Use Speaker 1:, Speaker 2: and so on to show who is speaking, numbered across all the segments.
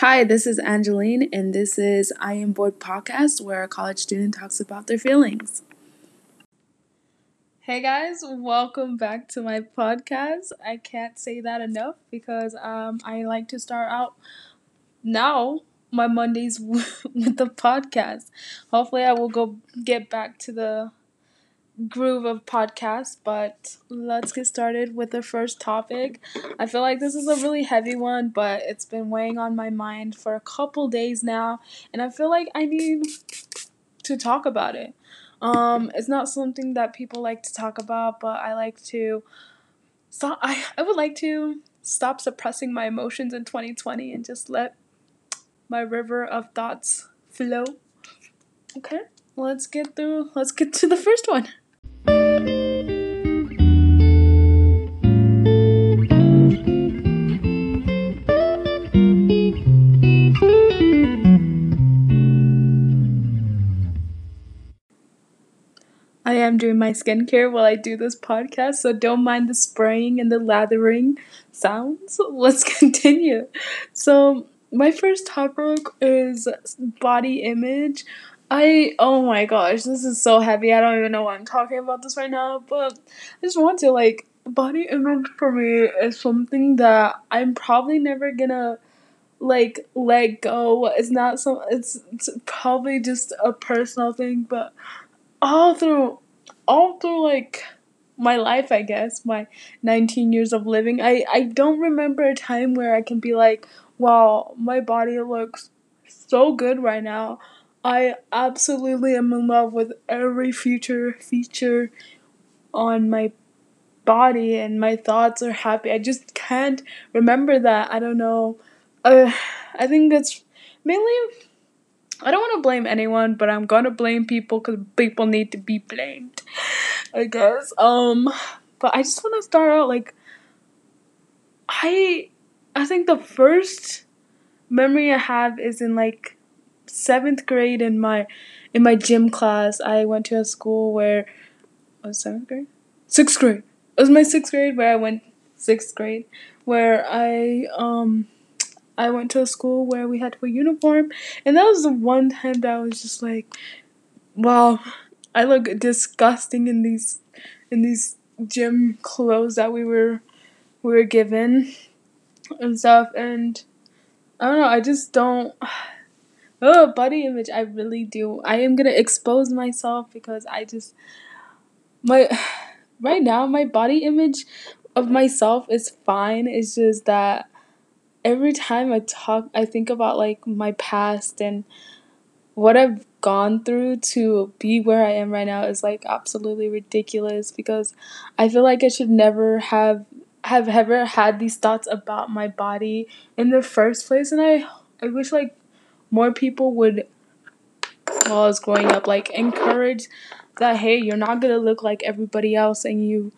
Speaker 1: Hi, this is Angeline, and this is I Am Bored podcast, where a college student talks about their feelings. Hey guys, welcome back to my podcast. I can't say that enough because um, I like to start out now my Mondays with the podcast. Hopefully, I will go get back to the groove of podcasts, but let's get started with the first topic. I feel like this is a really heavy one, but it's been weighing on my mind for a couple days now, and I feel like I need to talk about it. Um, it's not something that people like to talk about, but I like to stop I, I would like to stop suppressing my emotions in 2020 and just let my river of thoughts flow. Okay, let's get through let's get to the first one. I am doing my skincare while I do this podcast, so don't mind the spraying and the lathering sounds. Let's continue. So, my first topic is body image. I oh my gosh, this is so heavy. I don't even know why I'm talking about this right now, but I just want to like body image for me is something that I'm probably never gonna like let go. It's not some it's, it's probably just a personal thing, but all through all through like my life, I guess, my 19 years of living, I I don't remember a time where I can be like, wow, my body looks so good right now I absolutely am in love with every future feature on my body and my thoughts are happy. I just can't remember that. I don't know. Uh, I think it's mainly I don't want to blame anyone, but I'm to blame people cuz people need to be blamed. I guess. Um but I just want to start out like I I think the first memory I have is in like seventh grade in my in my gym class. I went to a school where was seventh grade, sixth grade. It was my sixth grade where I went sixth grade where I um I went to a school where we had to wear uniform, and that was the one time that I was just like, wow, I look disgusting in these in these gym clothes that we were we were given and stuff and I don't know, I just don't oh body image i really do. I am gonna expose myself because i just my right now my body image of myself is fine. It's just that every time i talk i think about like my past and what i've gone through to be where i am right now is like absolutely ridiculous because i feel like i should never have have ever had these thoughts about my body in the first place. And i i wish like more people would while I was growing up like encourage that hey you're not gonna look like everybody else and you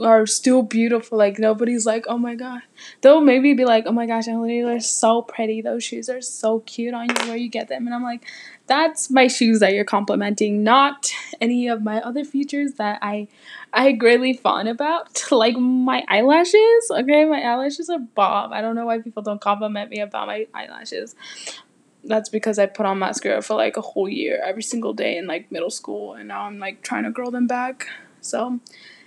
Speaker 1: are still beautiful like nobody's like oh my god. They'll maybe be like oh my gosh Emily you're so pretty. Those shoes are so cute on you. Where you get them? And I'm like that's my shoes that you're complimenting not any of my other features that I I greatly fond about. Like my eyelashes okay? My eyelashes are bomb. I don't know why people don't compliment me about my eyelashes. That's because I put on mascara for like a whole year every single day in like middle school and now I'm like trying to grow them back. So,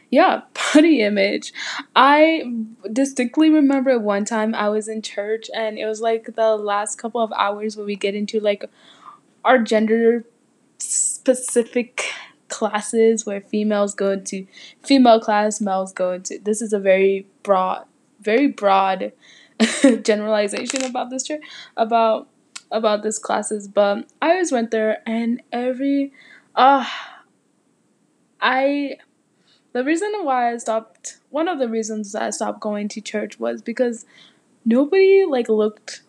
Speaker 1: yeah, body image. I distinctly remember one time I was in church and it was like the last couple of hours where we get into like our gender specific classes where females go into female class, males go into this is a very broad very broad generalization about this church about about this classes, but I always went there and every uh I the reason why I stopped one of the reasons I stopped going to church was because nobody like looked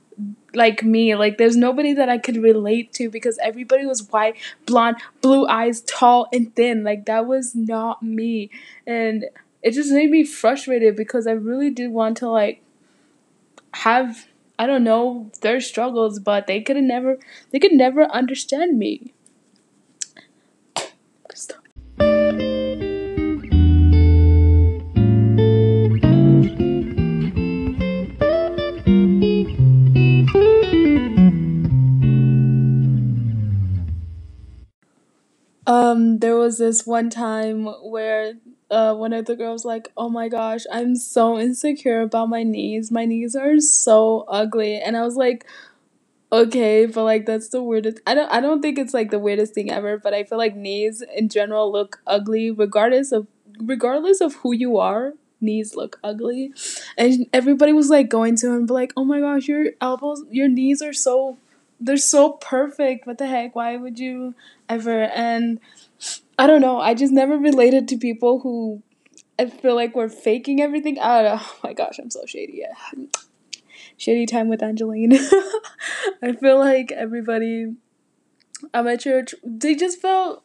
Speaker 1: like me. Like there's nobody that I could relate to because everybody was white, blonde, blue eyes, tall and thin. Like that was not me. And it just made me frustrated because I really did want to like have I don't know their struggles, but they could never they could never understand me. Um, there was this one time where uh, one of the girls like, "Oh my gosh, I'm so insecure about my knees. My knees are so ugly," and I was like, "Okay, but like that's the weirdest. I don't. I don't think it's like the weirdest thing ever, but I feel like knees in general look ugly, regardless of regardless of who you are. Knees look ugly, and everybody was like going to him, be like, "Oh my gosh, your elbows, your knees are so." They're so perfect. What the heck? Why would you ever? And I don't know. I just never related to people who I feel like we're faking everything. I don't know. Oh my gosh, I'm so shady. Yeah. Shady time with Angeline. I feel like everybody at my church, they just felt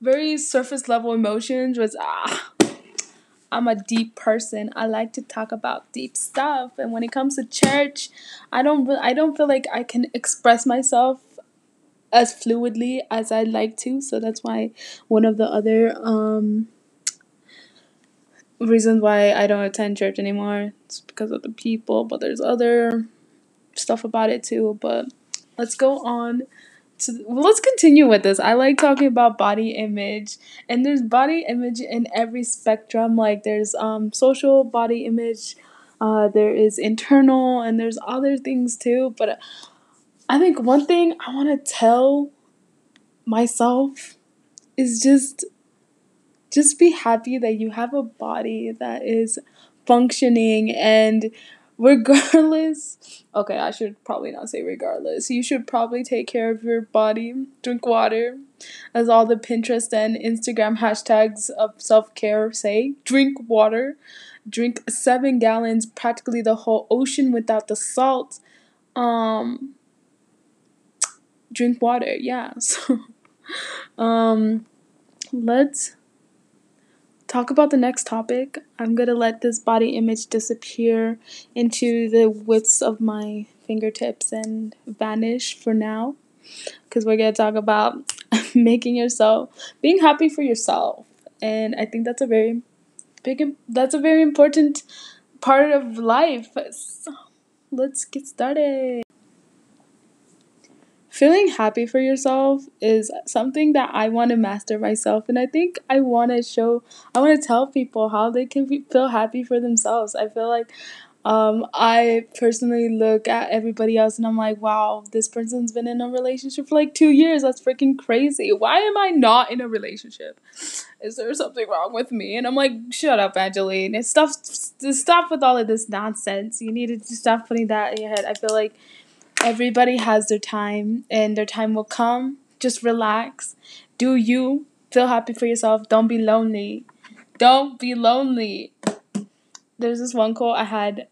Speaker 1: very surface level emotions. Was ah, I'm a deep person. I like to talk about deep stuff, and when it comes to church, I don't. I don't feel like I can express myself as fluidly as I'd like to. So that's why one of the other um, reasons why I don't attend church anymore is because of the people. But there's other stuff about it too. But let's go on. To, well, let's continue with this. I like talking about body image, and there's body image in every spectrum. Like there's um social body image, uh, there is internal, and there's other things too. But I think one thing I want to tell myself is just just be happy that you have a body that is functioning and regardless okay i should probably not say regardless. You should probably take care of your body drink water as all the pinterest and instagram hashtags of self-care say. Drink water. Drink seven gallons practically the whole ocean without the salt. Um drink water yeah. So um let's talk about the next topic. I'm gonna let this body image disappear into the widths of my fingertips and vanish for now. Because we're gonna talk about making yourself, being happy for yourself. And I think that's a very big, that's a very important part of life. So let's get started feeling happy for yourself is something that I want to master myself and I think I want to show I want to tell people how they can be, feel happy for themselves. I feel like um, I personally look at everybody else and I'm like, wow, this person's been in a relationship for like two years. That's freaking crazy. Why am I not in a relationship? Is there something wrong with me? And I'm like, shut up, Angeline. Stop, stop with all of this nonsense. You need to stop putting that in your head. I feel like Everybody has their time and their time will come. Just relax. Do you feel happy for yourself? Don't be lonely. Don't be lonely. There's this one quote I had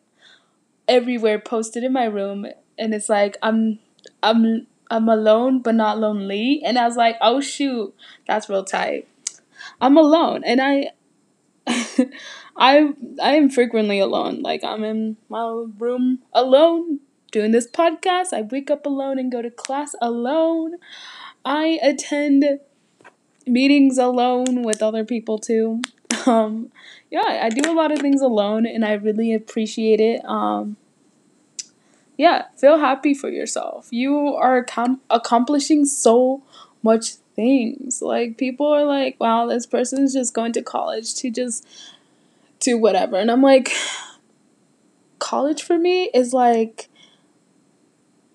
Speaker 1: everywhere posted in my room and it's like I'm I'm I'm alone but not lonely and I was like, "Oh shoot, that's real tight." I'm alone and I I I am frequently alone. Like I'm in my room alone doing this podcast. I wake up alone and go to class alone. I attend meetings alone with other people too. Um, yeah, I do a lot of things alone and I really appreciate it. Um, yeah, feel happy for yourself. You are com- accomplishing so much things. Like people are like, "Wow, this person's just going to college to just do whatever." And I'm like, college for me is like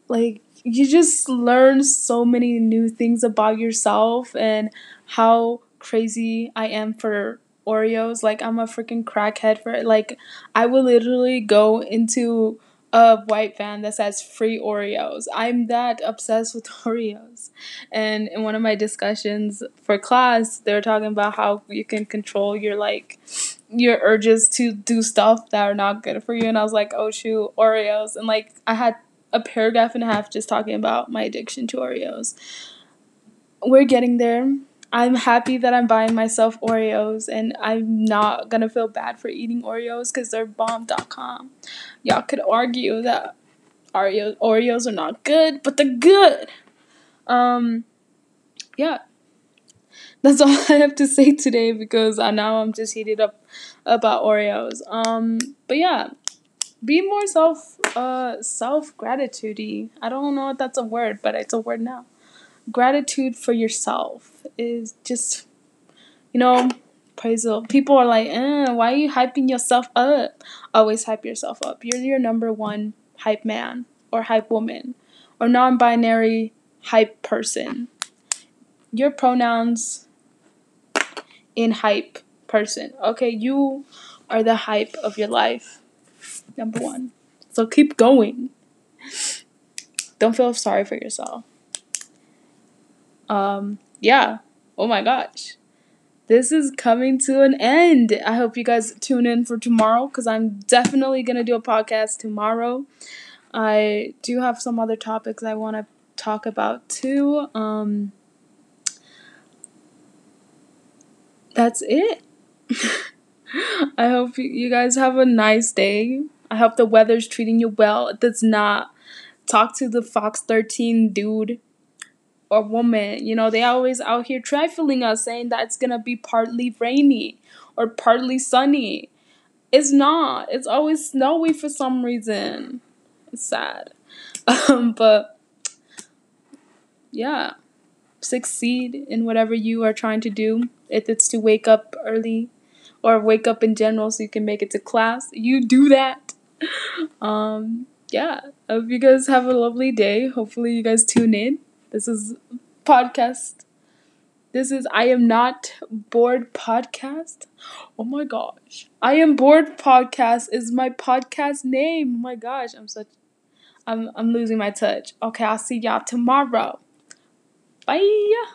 Speaker 1: like you just learn so many new things about yourself and how crazy I am for Oreos. Like I'm a freaking crackhead for it. Like I will literally go into a white van that says free Oreos. I'm that obsessed with Oreos. And in one of my discussions for class, they were talking about how you can control your like your urges to do stuff that are not good for you and I was like, "Oh shoot, Oreos." And like I had a paragraph and a half just talking about my addiction to Oreos. We're getting there. I'm happy that I'm buying myself Oreos and I'm not gonna feel bad for eating Oreos because they're bomb.com. Y'all could argue that Oreo- Oreos are not good, but they're good. Um, yeah. That's all I have to say today because now I'm just heated up about Oreos. Um, but yeah, be more self uh self gratitude I don't know if that's a word, but it's a word now. gratitude for yourself is just, you know, praise the people are like, eh, why are you hyping yourself up? Always hype yourself up. You're your number one hype man or hype woman or non-binary hype person. Your pronouns in hype person. Okay, you are the hype of your life. Number one. So keep going. Don't feel sorry for yourself. Um, yeah. Oh my gosh. This is coming to an end. I hope you guys tune in for tomorrow because I'm definitely going to do a podcast tomorrow. I do have some other topics I want to talk about too. Um, that's it. I hope you guys have a nice day. I hope the weather's treating you well. It does not talk to the Fox 13 dude or woman. You know, they always out here trifling us saying that it's gonna be partly rainy or partly sunny. It's not. It's always snowy for some reason. It's sad. Um, but yeah, succeed in whatever you are trying to do. If it's to wake up early or wake up in general so you can make it to class, you do that. Um, yeah, I hope you guys have a lovely day. Hopefully, you guys tune in. This is podcast. This is I am not bored podcast. Oh my gosh. I am bored podcast is my podcast name. Oh my gosh, I'm such I'm I'm losing my touch. Okay, I'll see y'all tomorrow. Bye.